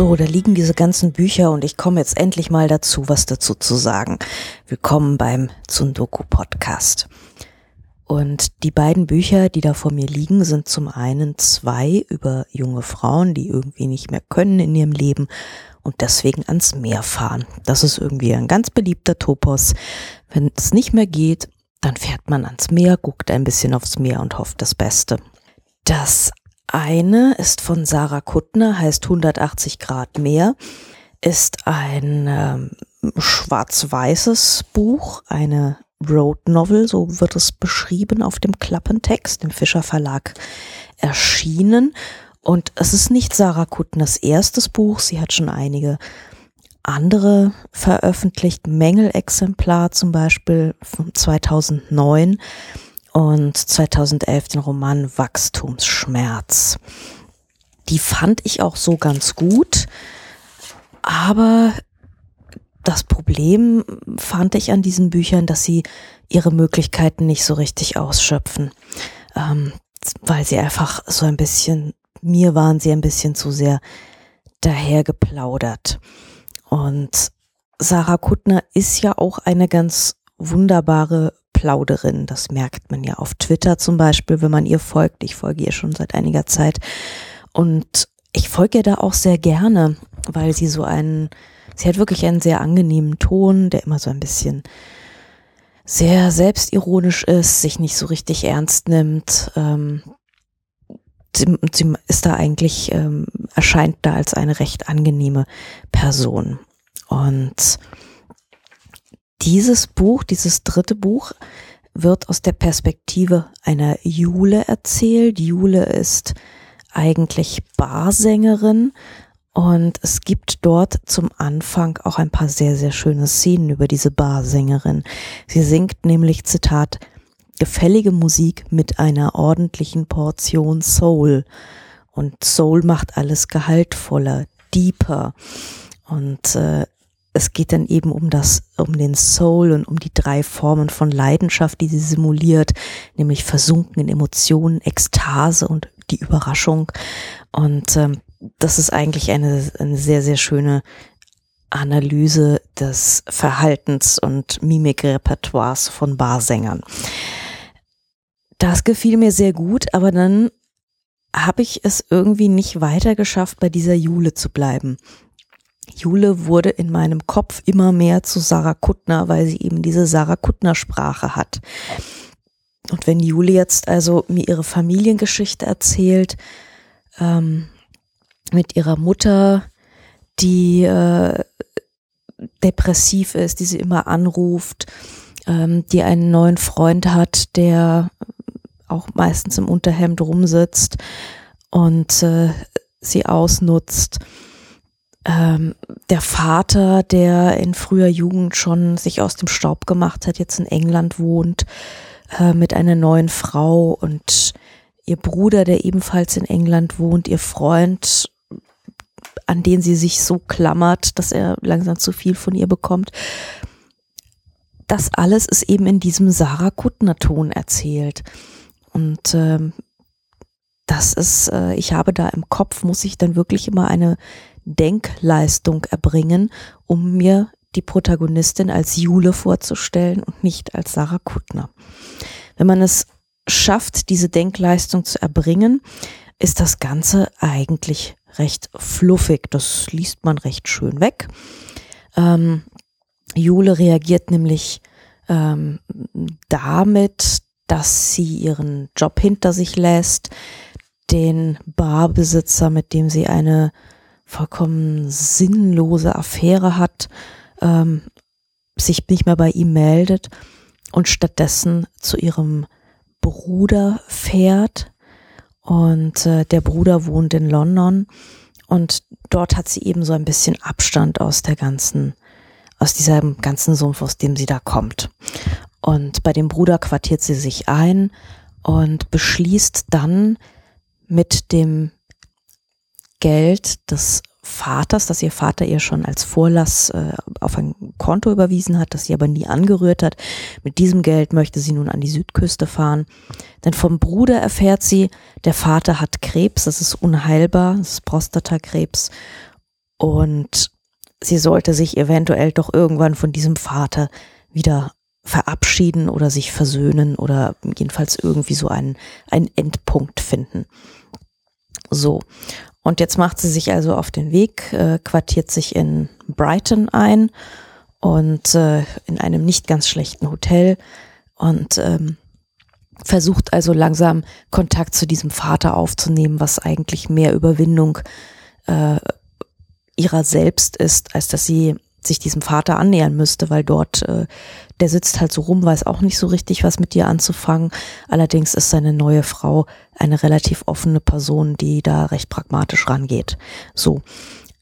So, da liegen diese ganzen Bücher und ich komme jetzt endlich mal dazu, was dazu zu sagen. Willkommen beim Tsundoku Podcast. Und die beiden Bücher, die da vor mir liegen, sind zum einen zwei über junge Frauen, die irgendwie nicht mehr können in ihrem Leben und deswegen ans Meer fahren. Das ist irgendwie ein ganz beliebter Topos. Wenn es nicht mehr geht, dann fährt man ans Meer, guckt ein bisschen aufs Meer und hofft das Beste. Das eine ist von Sarah Kuttner, heißt 180 Grad mehr, ist ein ähm, schwarz-weißes Buch, eine Road Novel, so wird es beschrieben auf dem Klappentext, im Fischer Verlag erschienen. Und es ist nicht Sarah Kuttners erstes Buch, sie hat schon einige andere veröffentlicht, Mängelexemplar zum Beispiel von 2009 und 2011 den Roman Wachstumsschmerz. Die fand ich auch so ganz gut, aber das Problem fand ich an diesen Büchern, dass sie ihre Möglichkeiten nicht so richtig ausschöpfen, ähm, weil sie einfach so ein bisschen, mir waren sie ein bisschen zu sehr dahergeplaudert. Und Sarah Kuttner ist ja auch eine ganz wunderbare Plauderin. Das merkt man ja auf Twitter zum Beispiel, wenn man ihr folgt. Ich folge ihr schon seit einiger Zeit. Und ich folge ihr da auch sehr gerne, weil sie so einen, sie hat wirklich einen sehr angenehmen Ton, der immer so ein bisschen sehr selbstironisch ist, sich nicht so richtig ernst nimmt. Ähm, sie, sie ist da eigentlich, ähm, erscheint da als eine recht angenehme Person. Und dieses Buch, dieses dritte Buch, wird aus der Perspektive einer Jule erzählt. Jule ist eigentlich Barsängerin und es gibt dort zum Anfang auch ein paar sehr, sehr schöne Szenen über diese Barsängerin. Sie singt nämlich, Zitat, gefällige Musik mit einer ordentlichen Portion Soul. Und Soul macht alles gehaltvoller, deeper. Und äh, es geht dann eben um das, um den Soul und um die drei Formen von Leidenschaft, die sie simuliert, nämlich versunken in Emotionen, Ekstase und die Überraschung. Und ähm, das ist eigentlich eine, eine sehr, sehr schöne Analyse des Verhaltens und Mimikrepertoires von Barsängern. Das gefiel mir sehr gut, aber dann habe ich es irgendwie nicht weiter geschafft, bei dieser Jule zu bleiben. Jule wurde in meinem Kopf immer mehr zu Sarah Kuttner, weil sie eben diese Sarah Kuttner Sprache hat. Und wenn Jule jetzt also mir ihre Familiengeschichte erzählt, ähm, mit ihrer Mutter, die äh, depressiv ist, die sie immer anruft, ähm, die einen neuen Freund hat, der auch meistens im Unterhemd rumsitzt und äh, sie ausnutzt ähm, der Vater, der in früher Jugend schon sich aus dem Staub gemacht hat, jetzt in England wohnt, äh, mit einer neuen Frau und ihr Bruder, der ebenfalls in England wohnt, ihr Freund, an den sie sich so klammert, dass er langsam zu viel von ihr bekommt. Das alles ist eben in diesem Sarah Kuttner-Ton erzählt. Und ähm, das ist, äh, ich habe da im Kopf, muss ich dann wirklich immer eine Denkleistung erbringen, um mir die Protagonistin als Jule vorzustellen und nicht als Sarah Kuttner. Wenn man es schafft, diese Denkleistung zu erbringen, ist das Ganze eigentlich recht fluffig. Das liest man recht schön weg. Ähm, Jule reagiert nämlich ähm, damit, dass sie ihren Job hinter sich lässt, den Barbesitzer, mit dem sie eine vollkommen sinnlose Affäre hat, ähm, sich nicht mehr bei ihm meldet und stattdessen zu ihrem Bruder fährt. Und äh, der Bruder wohnt in London und dort hat sie eben so ein bisschen Abstand aus der ganzen, aus diesem ganzen Sumpf, aus dem sie da kommt. Und bei dem Bruder quartiert sie sich ein und beschließt dann mit dem Geld des Vaters, das ihr Vater ihr schon als Vorlass äh, auf ein Konto überwiesen hat, das sie aber nie angerührt hat. Mit diesem Geld möchte sie nun an die Südküste fahren. Denn vom Bruder erfährt sie, der Vater hat Krebs, das ist unheilbar, das ist Prostatakrebs. und sie sollte sich eventuell doch irgendwann von diesem Vater wieder verabschieden oder sich versöhnen oder jedenfalls irgendwie so einen, einen Endpunkt finden. So. Und jetzt macht sie sich also auf den Weg, äh, quartiert sich in Brighton ein und äh, in einem nicht ganz schlechten Hotel und ähm, versucht also langsam Kontakt zu diesem Vater aufzunehmen, was eigentlich mehr Überwindung äh, ihrer selbst ist, als dass sie sich diesem Vater annähern müsste, weil dort, äh, der sitzt halt so rum, weiß auch nicht so richtig, was mit dir anzufangen. Allerdings ist seine neue Frau eine relativ offene Person, die da recht pragmatisch rangeht. So.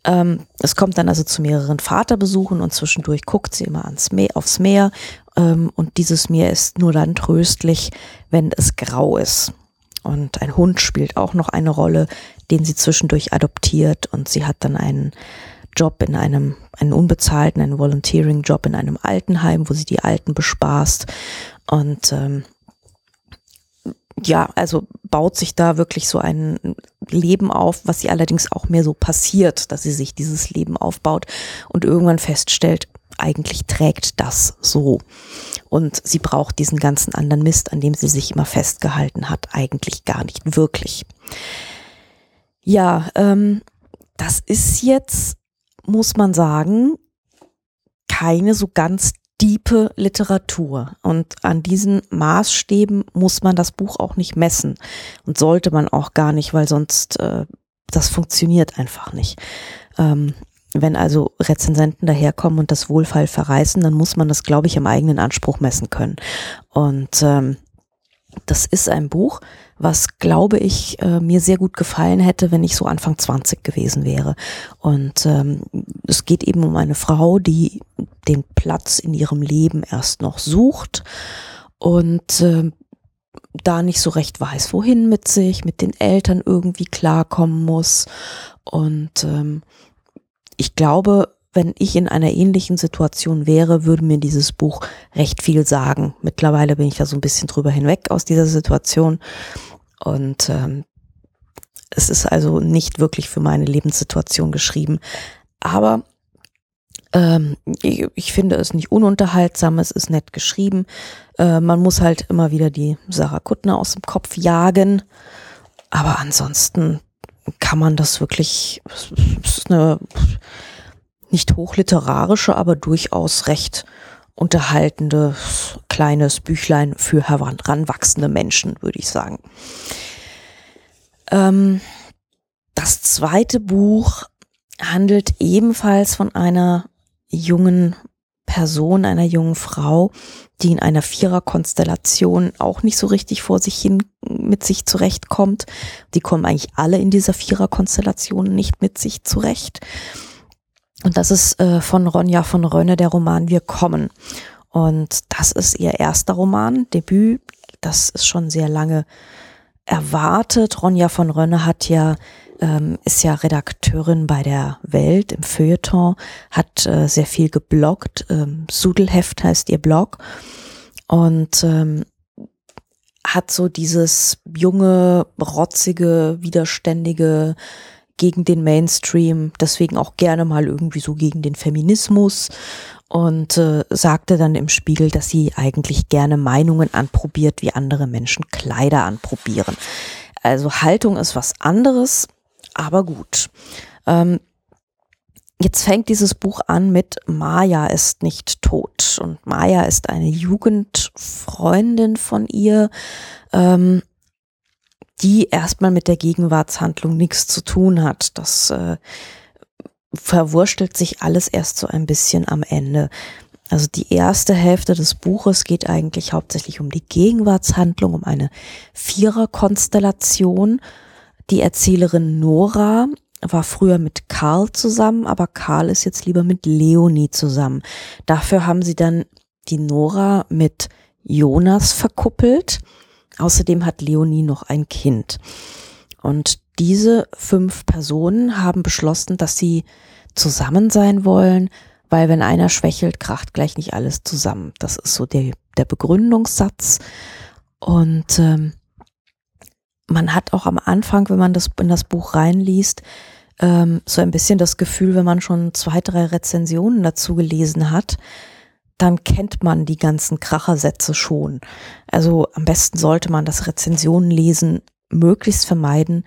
Ähm, es kommt dann also zu mehreren Vaterbesuchen und zwischendurch guckt sie immer ans Meer, aufs Meer. Ähm, und dieses Meer ist nur dann tröstlich, wenn es grau ist. Und ein Hund spielt auch noch eine Rolle, den sie zwischendurch adoptiert und sie hat dann einen Job in einem, einen unbezahlten, einen Volunteering-Job in einem Altenheim, wo sie die Alten bespaßt und ähm, ja, also baut sich da wirklich so ein Leben auf, was sie allerdings auch mehr so passiert, dass sie sich dieses Leben aufbaut und irgendwann feststellt, eigentlich trägt das so. Und sie braucht diesen ganzen anderen Mist, an dem sie sich immer festgehalten hat, eigentlich gar nicht wirklich. Ja, ähm, das ist jetzt, muss man sagen, keine so ganz diepe Literatur. Und an diesen Maßstäben muss man das Buch auch nicht messen. Und sollte man auch gar nicht, weil sonst äh, das funktioniert einfach nicht. Ähm, wenn also Rezensenten daherkommen und das Wohlfall verreißen, dann muss man das, glaube ich, im eigenen Anspruch messen können. Und ähm, das ist ein Buch, was, glaube ich, äh, mir sehr gut gefallen hätte, wenn ich so Anfang 20 gewesen wäre. Und ähm, es geht eben um eine Frau, die den Platz in ihrem Leben erst noch sucht und äh, da nicht so recht weiß, wohin mit sich, mit den Eltern irgendwie klarkommen muss. Und ähm, ich glaube, wenn ich in einer ähnlichen Situation wäre, würde mir dieses Buch recht viel sagen. Mittlerweile bin ich da so ein bisschen drüber hinweg aus dieser Situation. Und ähm, es ist also nicht wirklich für meine Lebenssituation geschrieben. Aber ähm, ich, ich, finde es nicht ununterhaltsam, es ist nett geschrieben. Äh, man muss halt immer wieder die Sarah Kuttner aus dem Kopf jagen. Aber ansonsten kann man das wirklich, es ist eine nicht hochliterarische, aber durchaus recht unterhaltende kleines Büchlein für heranwachsende Menschen, würde ich sagen. Ähm, das zweite Buch handelt ebenfalls von einer jungen Person, einer jungen Frau, die in einer Viererkonstellation auch nicht so richtig vor sich hin mit sich zurechtkommt. Die kommen eigentlich alle in dieser Viererkonstellation nicht mit sich zurecht. Und das ist äh, von Ronja von Rönne der Roman Wir kommen. Und das ist ihr erster Roman, Debüt. Das ist schon sehr lange erwartet. Ronja von Rönne hat ja ähm, ist ja Redakteurin bei der Welt im Feuilleton, hat äh, sehr viel gebloggt. Ähm, Sudelheft heißt ihr Blog und ähm, hat so dieses junge, rotzige, widerständige gegen den Mainstream, deswegen auch gerne mal irgendwie so gegen den Feminismus und äh, sagte dann im Spiegel, dass sie eigentlich gerne Meinungen anprobiert, wie andere Menschen Kleider anprobieren. Also Haltung ist was anderes, aber gut. Ähm, Jetzt fängt dieses Buch an mit Maya ist nicht tot. Und Maya ist eine Jugendfreundin von ihr, ähm, die erstmal mit der Gegenwartshandlung nichts zu tun hat. Das äh, verwurstelt sich alles erst so ein bisschen am Ende. Also die erste Hälfte des Buches geht eigentlich hauptsächlich um die Gegenwartshandlung, um eine Viererkonstellation. Die Erzählerin Nora war früher mit Karl zusammen, aber Karl ist jetzt lieber mit Leonie zusammen. Dafür haben sie dann die Nora mit Jonas verkuppelt Außerdem hat Leonie noch ein Kind. Und diese fünf Personen haben beschlossen, dass sie zusammen sein wollen, weil wenn einer schwächelt, kracht gleich nicht alles zusammen. Das ist so der, der Begründungssatz. Und ähm, man hat auch am Anfang, wenn man das in das Buch reinliest, ähm, so ein bisschen das Gefühl, wenn man schon zwei, drei Rezensionen dazu gelesen hat, dann kennt man die ganzen Krachersätze schon. Also am besten sollte man das Rezensionen lesen möglichst vermeiden,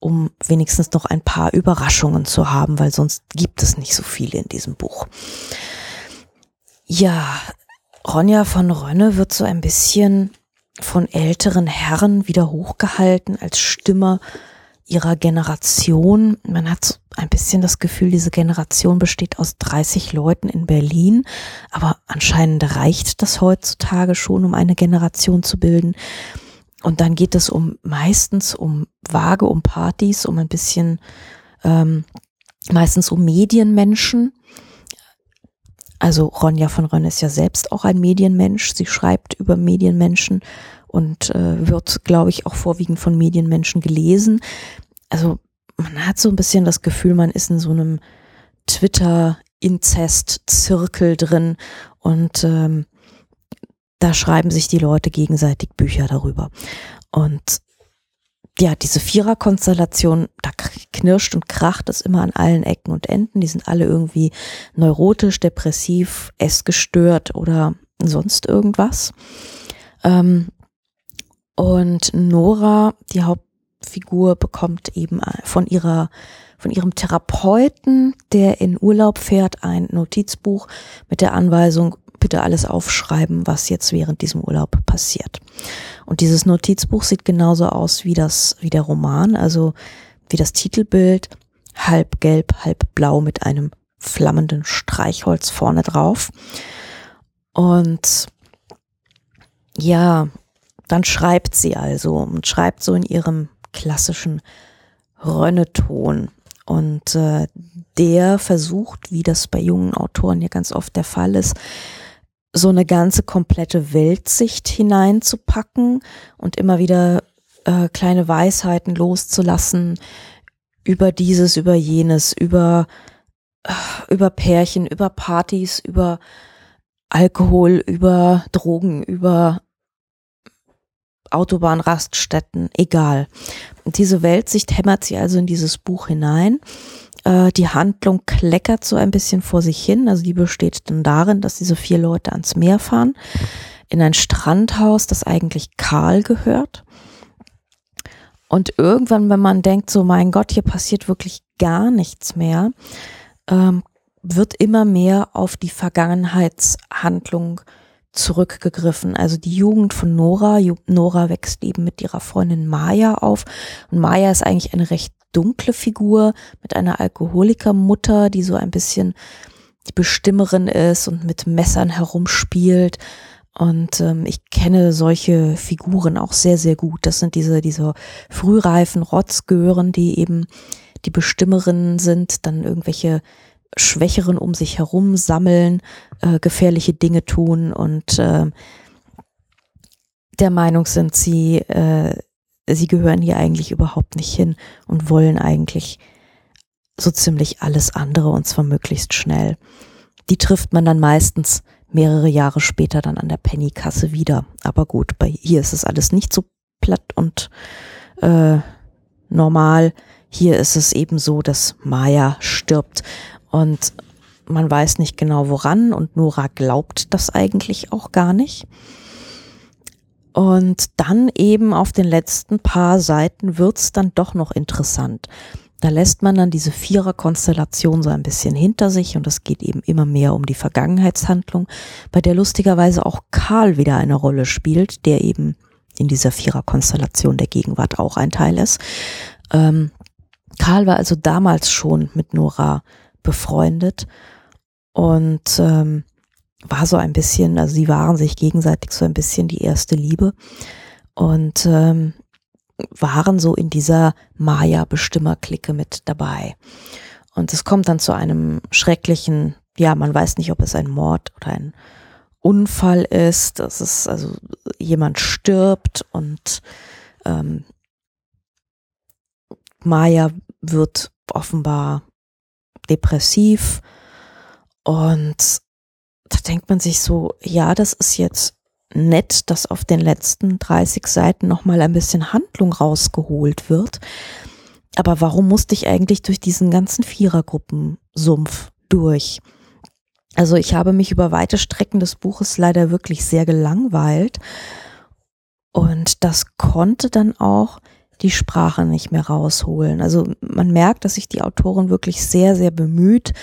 um wenigstens noch ein paar Überraschungen zu haben, weil sonst gibt es nicht so viele in diesem Buch. Ja, Ronja von Rönne wird so ein bisschen von älteren Herren wieder hochgehalten als Stimme ihrer Generation. Man hat ein bisschen das Gefühl, diese Generation besteht aus 30 Leuten in Berlin, aber anscheinend reicht das heutzutage schon, um eine Generation zu bilden. Und dann geht es um meistens um Waage, um Partys, um ein bisschen ähm, meistens um Medienmenschen. Also Ronja von Rönn ist ja selbst auch ein Medienmensch. Sie schreibt über Medienmenschen und äh, wird, glaube ich, auch vorwiegend von Medienmenschen gelesen. Also man hat so ein bisschen das Gefühl, man ist in so einem Twitter-Inzest-Zirkel drin und ähm, da schreiben sich die Leute gegenseitig Bücher darüber. Und ja, diese Vierer-Konstellation, da knirscht und kracht es immer an allen Ecken und Enden. Die sind alle irgendwie neurotisch, depressiv, essgestört oder sonst irgendwas. Ähm, und Nora, die Hauptfigur, bekommt eben von ihrer von ihrem Therapeuten, der in Urlaub fährt, ein Notizbuch mit der Anweisung, bitte alles aufschreiben, was jetzt während diesem Urlaub passiert. Und dieses Notizbuch sieht genauso aus wie das, wie der Roman, also wie das Titelbild, halb gelb, halb blau mit einem flammenden Streichholz vorne drauf. Und ja, dann schreibt sie also und schreibt so in ihrem klassischen Rönneton. Und äh, der versucht, wie das bei jungen Autoren ja ganz oft der Fall ist, so eine ganze komplette Weltsicht hineinzupacken und immer wieder äh, kleine Weisheiten loszulassen über dieses, über jenes, über, äh, über Pärchen, über Partys, über Alkohol, über Drogen, über Autobahnraststätten, egal. Diese Weltsicht hämmert sie also in dieses Buch hinein. Äh, die Handlung kleckert so ein bisschen vor sich hin. Also die besteht dann darin, dass diese vier Leute ans Meer fahren, in ein Strandhaus, das eigentlich Karl gehört. Und irgendwann, wenn man denkt, so mein Gott, hier passiert wirklich gar nichts mehr, ähm, wird immer mehr auf die Vergangenheitshandlung zurückgegriffen. Also die Jugend von Nora. Nora wächst eben mit ihrer Freundin Maya auf. Und Maya ist eigentlich eine recht dunkle Figur mit einer Alkoholikermutter, die so ein bisschen die Bestimmerin ist und mit Messern herumspielt. Und ähm, ich kenne solche Figuren auch sehr, sehr gut. Das sind diese, diese frühreifen Rotzgören, die eben die Bestimmerinnen sind, dann irgendwelche Schwächeren um sich herum sammeln, äh, gefährliche Dinge tun und äh, der Meinung sind, sie, äh, sie gehören hier eigentlich überhaupt nicht hin und wollen eigentlich so ziemlich alles andere und zwar möglichst schnell. Die trifft man dann meistens mehrere Jahre später dann an der Pennykasse wieder. Aber gut, bei hier ist es alles nicht so platt und äh, normal. Hier ist es eben so, dass Maya stirbt und man weiß nicht genau woran und Nora glaubt das eigentlich auch gar nicht. Und dann eben auf den letzten paar Seiten wird's dann doch noch interessant. Da lässt man dann diese Vierer-Konstellation so ein bisschen hinter sich und es geht eben immer mehr um die Vergangenheitshandlung, bei der lustigerweise auch Karl wieder eine Rolle spielt, der eben in dieser Vierer-Konstellation der Gegenwart auch ein Teil ist. Ähm, Karl war also damals schon mit Nora befreundet und ähm, war so ein bisschen, also sie waren sich gegenseitig so ein bisschen die erste Liebe und ähm, waren so in dieser Maya-Bestimmer-Clique mit dabei. Und es kommt dann zu einem schrecklichen, ja, man weiß nicht, ob es ein Mord oder ein Unfall ist. Das ist also jemand stirbt und ähm, Maya wird offenbar depressiv. Und da denkt man sich so, ja, das ist jetzt nett, dass auf den letzten 30 Seiten nochmal ein bisschen Handlung rausgeholt wird. aber warum musste ich eigentlich durch diesen ganzen Vierergruppensumpf durch? Also ich habe mich über weite Strecken des Buches leider wirklich sehr gelangweilt und das konnte dann auch die Sprache nicht mehr rausholen. Also man merkt, dass sich die Autorin wirklich sehr, sehr bemüht,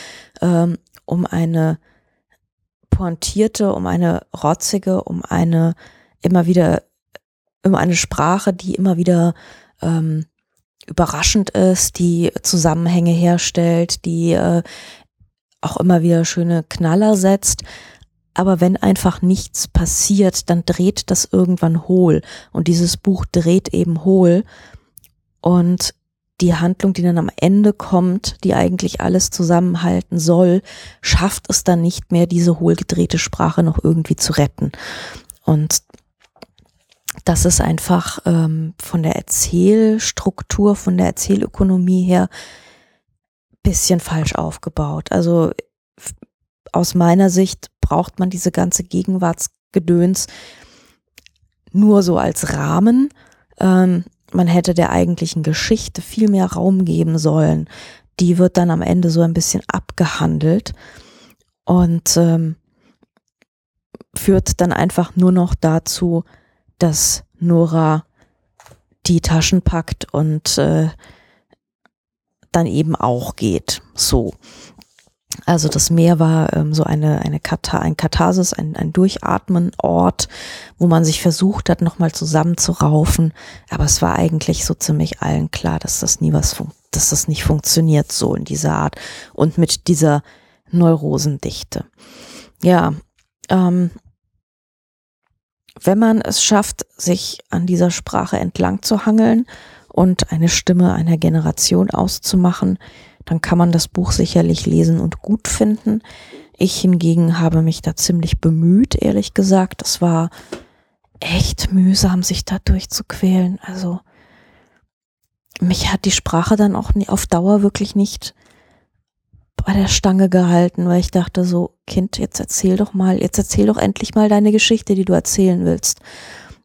ähm, um eine pointierte, um eine rotzige, um eine immer wieder, um eine Sprache, die immer wieder ähm, überraschend ist, die Zusammenhänge herstellt, die äh, auch immer wieder schöne Knaller setzt. Aber wenn einfach nichts passiert, dann dreht das irgendwann hohl. Und dieses Buch dreht eben hohl. Und die Handlung, die dann am Ende kommt, die eigentlich alles zusammenhalten soll, schafft es dann nicht mehr, diese hohlgedrehte Sprache noch irgendwie zu retten. Und das ist einfach ähm, von der Erzählstruktur, von der Erzählökonomie her bisschen falsch aufgebaut. Also aus meiner Sicht braucht man diese ganze Gegenwartsgedöns nur so als Rahmen. Ähm, man hätte der eigentlichen Geschichte viel mehr Raum geben sollen. Die wird dann am Ende so ein bisschen abgehandelt und ähm, führt dann einfach nur noch dazu, dass Nora die Taschen packt und äh, dann eben auch geht. So. Also das Meer war ähm, so eine, eine Kata ein Katharsis, ein, ein Durchatmen-Ort, wo man sich versucht hat, nochmal zusammenzuraufen. Aber es war eigentlich so ziemlich allen klar, dass das nie was, dass das nicht funktioniert so in dieser Art und mit dieser Neurosendichte. Ja, ähm, wenn man es schafft, sich an dieser Sprache entlang zu hangeln und eine Stimme einer Generation auszumachen, dann kann man das Buch sicherlich lesen und gut finden. Ich hingegen habe mich da ziemlich bemüht, ehrlich gesagt. Es war echt mühsam, sich da durchzuquälen. Also mich hat die Sprache dann auch auf Dauer wirklich nicht bei der Stange gehalten, weil ich dachte so, Kind, jetzt erzähl doch mal, jetzt erzähl doch endlich mal deine Geschichte, die du erzählen willst.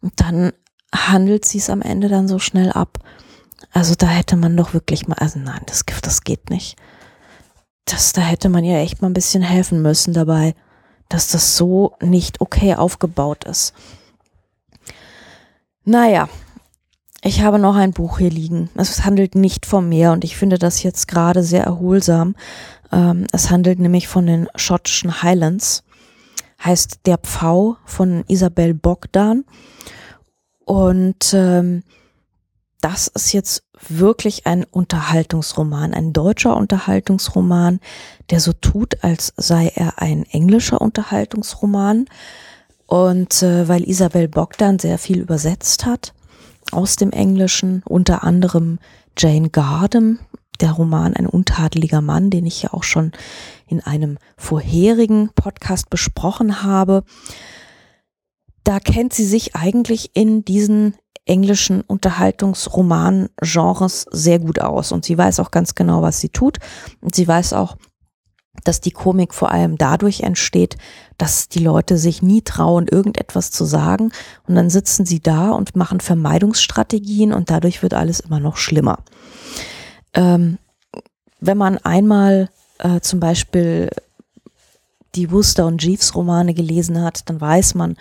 Und dann handelt sie es am Ende dann so schnell ab. Also da hätte man doch wirklich mal, also nein, das, das geht nicht. Das, da hätte man ja echt mal ein bisschen helfen müssen dabei, dass das so nicht okay aufgebaut ist. Naja, ich habe noch ein Buch hier liegen. Es handelt nicht vom Meer und ich finde das jetzt gerade sehr erholsam. Ähm, es handelt nämlich von den schottischen Highlands. Heißt Der Pfau von Isabel Bogdan. Und ähm, das ist jetzt wirklich ein Unterhaltungsroman, ein deutscher Unterhaltungsroman, der so tut, als sei er ein englischer Unterhaltungsroman. Und äh, weil Isabel Bogdan sehr viel übersetzt hat aus dem Englischen, unter anderem Jane Gardem, der Roman Ein untadeliger Mann, den ich ja auch schon in einem vorherigen Podcast besprochen habe. Da kennt sie sich eigentlich in diesen englischen Unterhaltungsroman-Genres sehr gut aus und sie weiß auch ganz genau, was sie tut. Und sie weiß auch, dass die Komik vor allem dadurch entsteht, dass die Leute sich nie trauen, irgendetwas zu sagen und dann sitzen sie da und machen Vermeidungsstrategien und dadurch wird alles immer noch schlimmer. Ähm, wenn man einmal äh, zum Beispiel die Worcester und Jeeves Romane gelesen hat, dann weiß man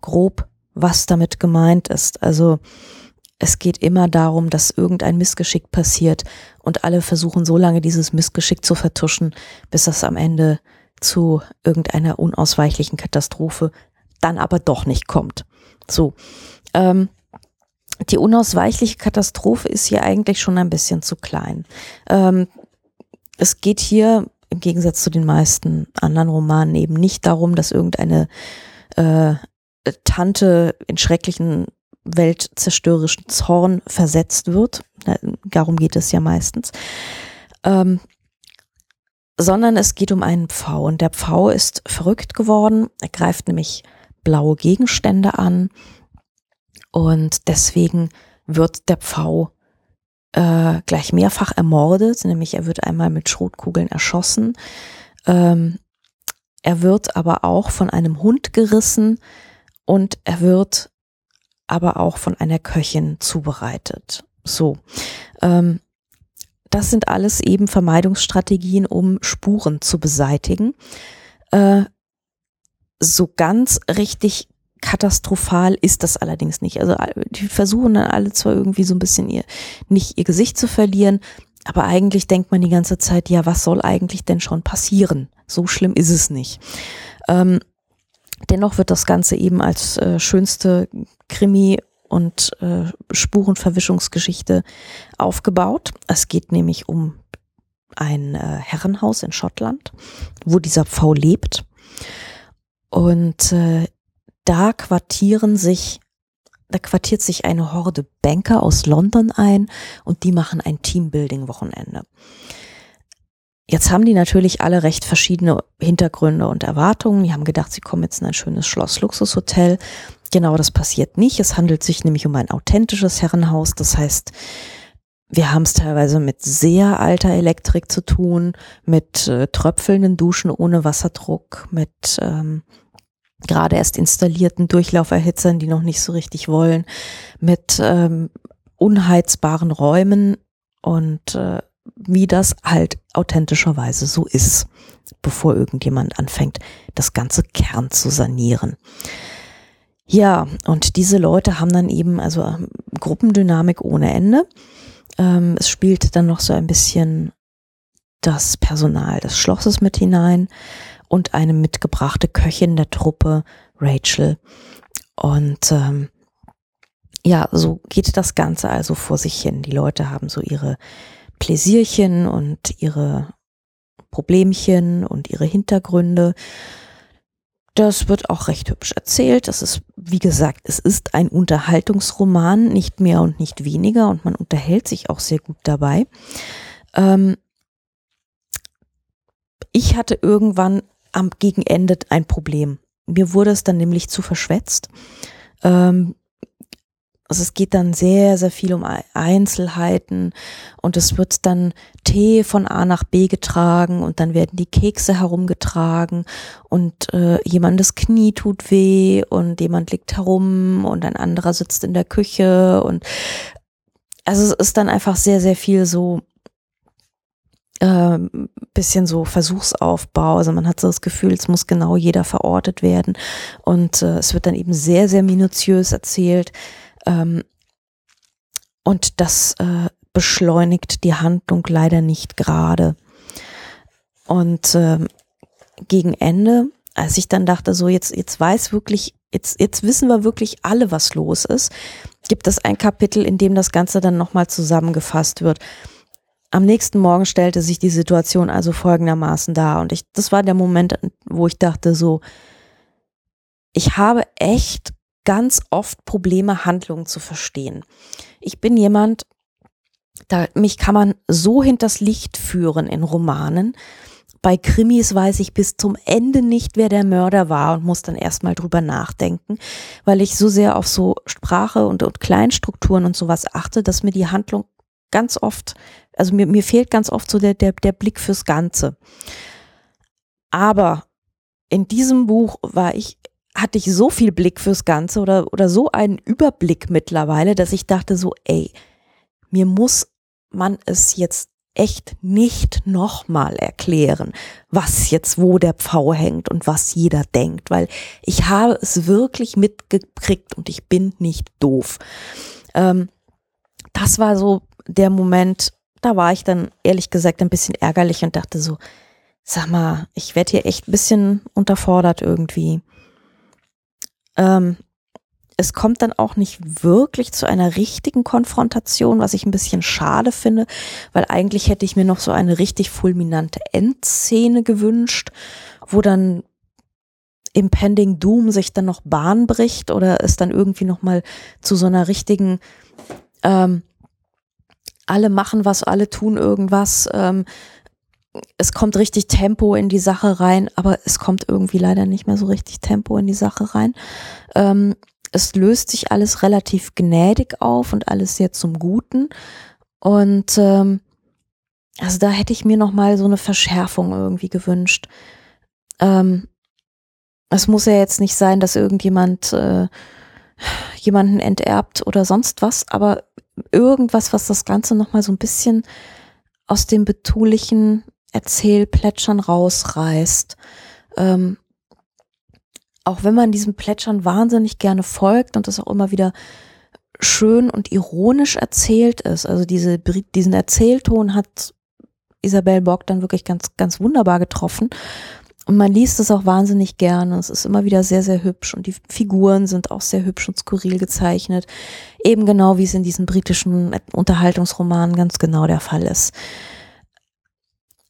grob, was damit gemeint ist. Also es geht immer darum, dass irgendein Missgeschick passiert und alle versuchen so lange dieses Missgeschick zu vertuschen, bis das am Ende zu irgendeiner unausweichlichen Katastrophe dann aber doch nicht kommt. So. Ähm, die unausweichliche Katastrophe ist hier eigentlich schon ein bisschen zu klein. Ähm, es geht hier im Gegensatz zu den meisten anderen Romanen eben nicht darum, dass irgendeine äh, Tante in schrecklichen weltzerstörerischen Zorn versetzt wird. Darum geht es ja meistens. Ähm, sondern es geht um einen Pfau. Und der Pfau ist verrückt geworden. Er greift nämlich blaue Gegenstände an. Und deswegen wird der Pfau äh, gleich mehrfach ermordet. Nämlich er wird einmal mit Schrotkugeln erschossen. Ähm, er wird aber auch von einem Hund gerissen und er wird aber auch von einer Köchin zubereitet. So. Ähm, das sind alles eben Vermeidungsstrategien, um Spuren zu beseitigen. Äh, so ganz richtig katastrophal ist das allerdings nicht. Also die versuchen dann alle zwar irgendwie so ein bisschen ihr, nicht ihr Gesicht zu verlieren, aber eigentlich denkt man die ganze Zeit, ja, was soll eigentlich denn schon passieren? So schlimm ist es nicht. Ähm, dennoch wird das Ganze eben als äh, schönste Krimi und äh, Spurenverwischungsgeschichte aufgebaut. Es geht nämlich um ein äh, Herrenhaus in Schottland, wo dieser Pfau lebt. Und äh, da quartieren sich, da quartiert sich eine Horde Banker aus London ein und die machen ein Teambuilding-Wochenende. Jetzt haben die natürlich alle recht verschiedene Hintergründe und Erwartungen. Die haben gedacht, sie kommen jetzt in ein schönes Schloss-Luxushotel. Genau das passiert nicht. Es handelt sich nämlich um ein authentisches Herrenhaus. Das heißt, wir haben es teilweise mit sehr alter Elektrik zu tun, mit äh, tröpfelnden Duschen ohne Wasserdruck, mit ähm, gerade erst installierten Durchlauferhitzern, die noch nicht so richtig wollen, mit ähm, unheizbaren Räumen und äh, wie das halt authentischerweise so ist, bevor irgendjemand anfängt, das ganze Kern zu sanieren. Ja, und diese Leute haben dann eben also ähm, Gruppendynamik ohne Ende. Ähm, es spielt dann noch so ein bisschen das Personal des Schlosses mit hinein und eine mitgebrachte Köchin der Truppe, Rachel. Und ähm, ja, so geht das Ganze also vor sich hin. Die Leute haben so ihre Pläsierchen und ihre Problemchen und ihre Hintergründe. Das wird auch recht hübsch erzählt. Das ist, wie gesagt, es ist ein Unterhaltungsroman, nicht mehr und nicht weniger und man unterhält sich auch sehr gut dabei. Ähm ich hatte irgendwann am Gegenende ein Problem. Mir wurde es dann nämlich zu verschwätzt. Ähm also es geht dann sehr, sehr viel um Einzelheiten und es wird dann Tee von A nach B getragen und dann werden die Kekse herumgetragen und äh, jemandes Knie tut weh und jemand liegt herum und ein anderer sitzt in der Küche und also es ist dann einfach sehr, sehr viel so äh, bisschen so Versuchsaufbau. Also man hat so das Gefühl, es muss genau jeder verortet werden und äh, es wird dann eben sehr, sehr minutiös erzählt. Ähm, und das äh, beschleunigt die Handlung leider nicht gerade. Und äh, gegen Ende, als ich dann dachte, so jetzt, jetzt weiß wirklich, jetzt, jetzt wissen wir wirklich alle, was los ist, gibt es ein Kapitel, in dem das Ganze dann nochmal zusammengefasst wird. Am nächsten Morgen stellte sich die Situation also folgendermaßen dar. Und ich, das war der Moment, wo ich dachte so, ich habe echt ganz oft Probleme, Handlungen zu verstehen. Ich bin jemand, da, mich kann man so hinters Licht führen in Romanen. Bei Krimis weiß ich bis zum Ende nicht, wer der Mörder war und muss dann erstmal drüber nachdenken, weil ich so sehr auf so Sprache und, und Kleinstrukturen und sowas achte, dass mir die Handlung ganz oft, also mir, mir fehlt ganz oft so der, der, der Blick fürs Ganze. Aber in diesem Buch war ich hatte ich so viel Blick fürs Ganze oder, oder so einen Überblick mittlerweile, dass ich dachte so, ey, mir muss man es jetzt echt nicht nochmal erklären, was jetzt wo der Pfau hängt und was jeder denkt, weil ich habe es wirklich mitgekriegt und ich bin nicht doof. Ähm, das war so der Moment, da war ich dann ehrlich gesagt ein bisschen ärgerlich und dachte so, sag mal, ich werde hier echt ein bisschen unterfordert irgendwie. Ähm, es kommt dann auch nicht wirklich zu einer richtigen Konfrontation, was ich ein bisschen schade finde, weil eigentlich hätte ich mir noch so eine richtig fulminante Endszene gewünscht, wo dann Impending Doom sich dann noch Bahn bricht oder es dann irgendwie noch mal zu so einer richtigen ähm, alle machen was, alle tun irgendwas. Ähm, es kommt richtig Tempo in die Sache rein, aber es kommt irgendwie leider nicht mehr so richtig Tempo in die Sache rein. Ähm, es löst sich alles relativ gnädig auf und alles sehr zum Guten. Und ähm, also da hätte ich mir noch mal so eine Verschärfung irgendwie gewünscht. Ähm, es muss ja jetzt nicht sein, dass irgendjemand äh, jemanden enterbt oder sonst was, aber irgendwas, was das Ganze noch mal so ein bisschen aus dem betulichen Erzählplätschern rausreißt. Ähm, auch wenn man diesem Plätschern wahnsinnig gerne folgt und das auch immer wieder schön und ironisch erzählt ist. Also diese, diesen Erzählton hat Isabel Bock dann wirklich ganz, ganz wunderbar getroffen. Und man liest es auch wahnsinnig gerne. Es ist immer wieder sehr, sehr hübsch und die Figuren sind auch sehr hübsch und skurril gezeichnet. Eben genau wie es in diesen britischen Unterhaltungsromanen ganz genau der Fall ist.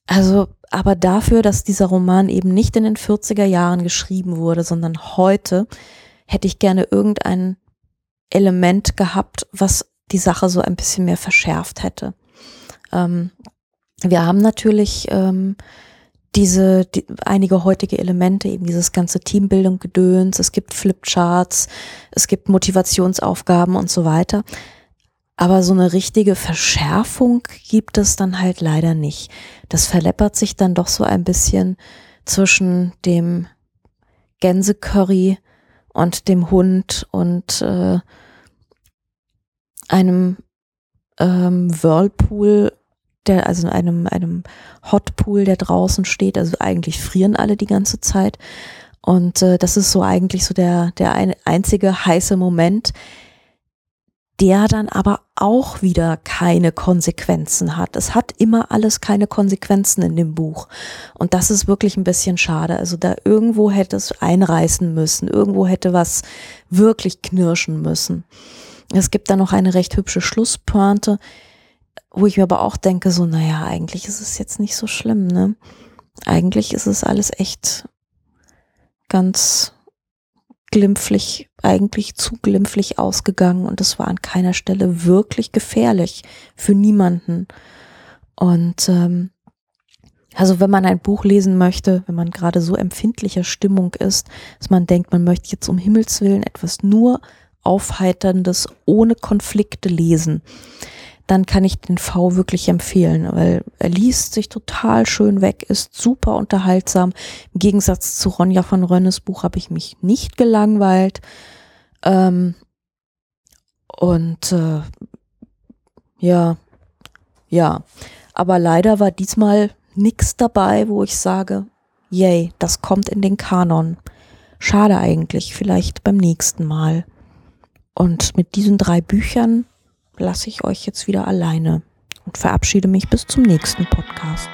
Also, aber dafür, dass dieser Roman eben nicht in den 40er Jahren geschrieben wurde, sondern heute, hätte ich gerne irgendein Element gehabt, was die Sache so ein bisschen mehr verschärft hätte. Ähm, wir haben natürlich ähm, diese die, einige heutige Elemente, eben dieses ganze Teambildung Gedöns, es gibt Flipcharts, es gibt Motivationsaufgaben und so weiter. Aber so eine richtige Verschärfung gibt es dann halt leider nicht. Das verleppert sich dann doch so ein bisschen zwischen dem Gänsecurry und dem Hund und äh, einem ähm, Whirlpool der, also einem, einem Hotpool, der draußen steht. Also eigentlich frieren alle die ganze Zeit. Und äh, das ist so eigentlich so der, der ein, einzige heiße Moment, der dann aber auch wieder keine Konsequenzen hat. Es hat immer alles keine Konsequenzen in dem Buch. Und das ist wirklich ein bisschen schade. Also da irgendwo hätte es einreißen müssen, irgendwo hätte was wirklich knirschen müssen. Es gibt da noch eine recht hübsche Schlusspointe, wo ich mir aber auch denke, so, naja, eigentlich ist es jetzt nicht so schlimm, ne? Eigentlich ist es alles echt ganz glimpflich, eigentlich zu glimpflich ausgegangen und es war an keiner Stelle wirklich gefährlich für niemanden. Und ähm, also wenn man ein Buch lesen möchte, wenn man gerade so empfindlicher Stimmung ist, dass man denkt, man möchte jetzt um Himmels willen etwas nur Aufheiterndes ohne Konflikte lesen, dann kann ich den V wirklich empfehlen, weil er liest sich total schön weg, ist super unterhaltsam. Im Gegensatz zu Ronja von Rönnes Buch habe ich mich nicht gelangweilt. Ähm, und äh, ja, ja. Aber leider war diesmal nichts dabei, wo ich sage, yay, das kommt in den Kanon. Schade eigentlich, vielleicht beim nächsten Mal. Und mit diesen drei Büchern lasse ich euch jetzt wieder alleine und verabschiede mich bis zum nächsten Podcast.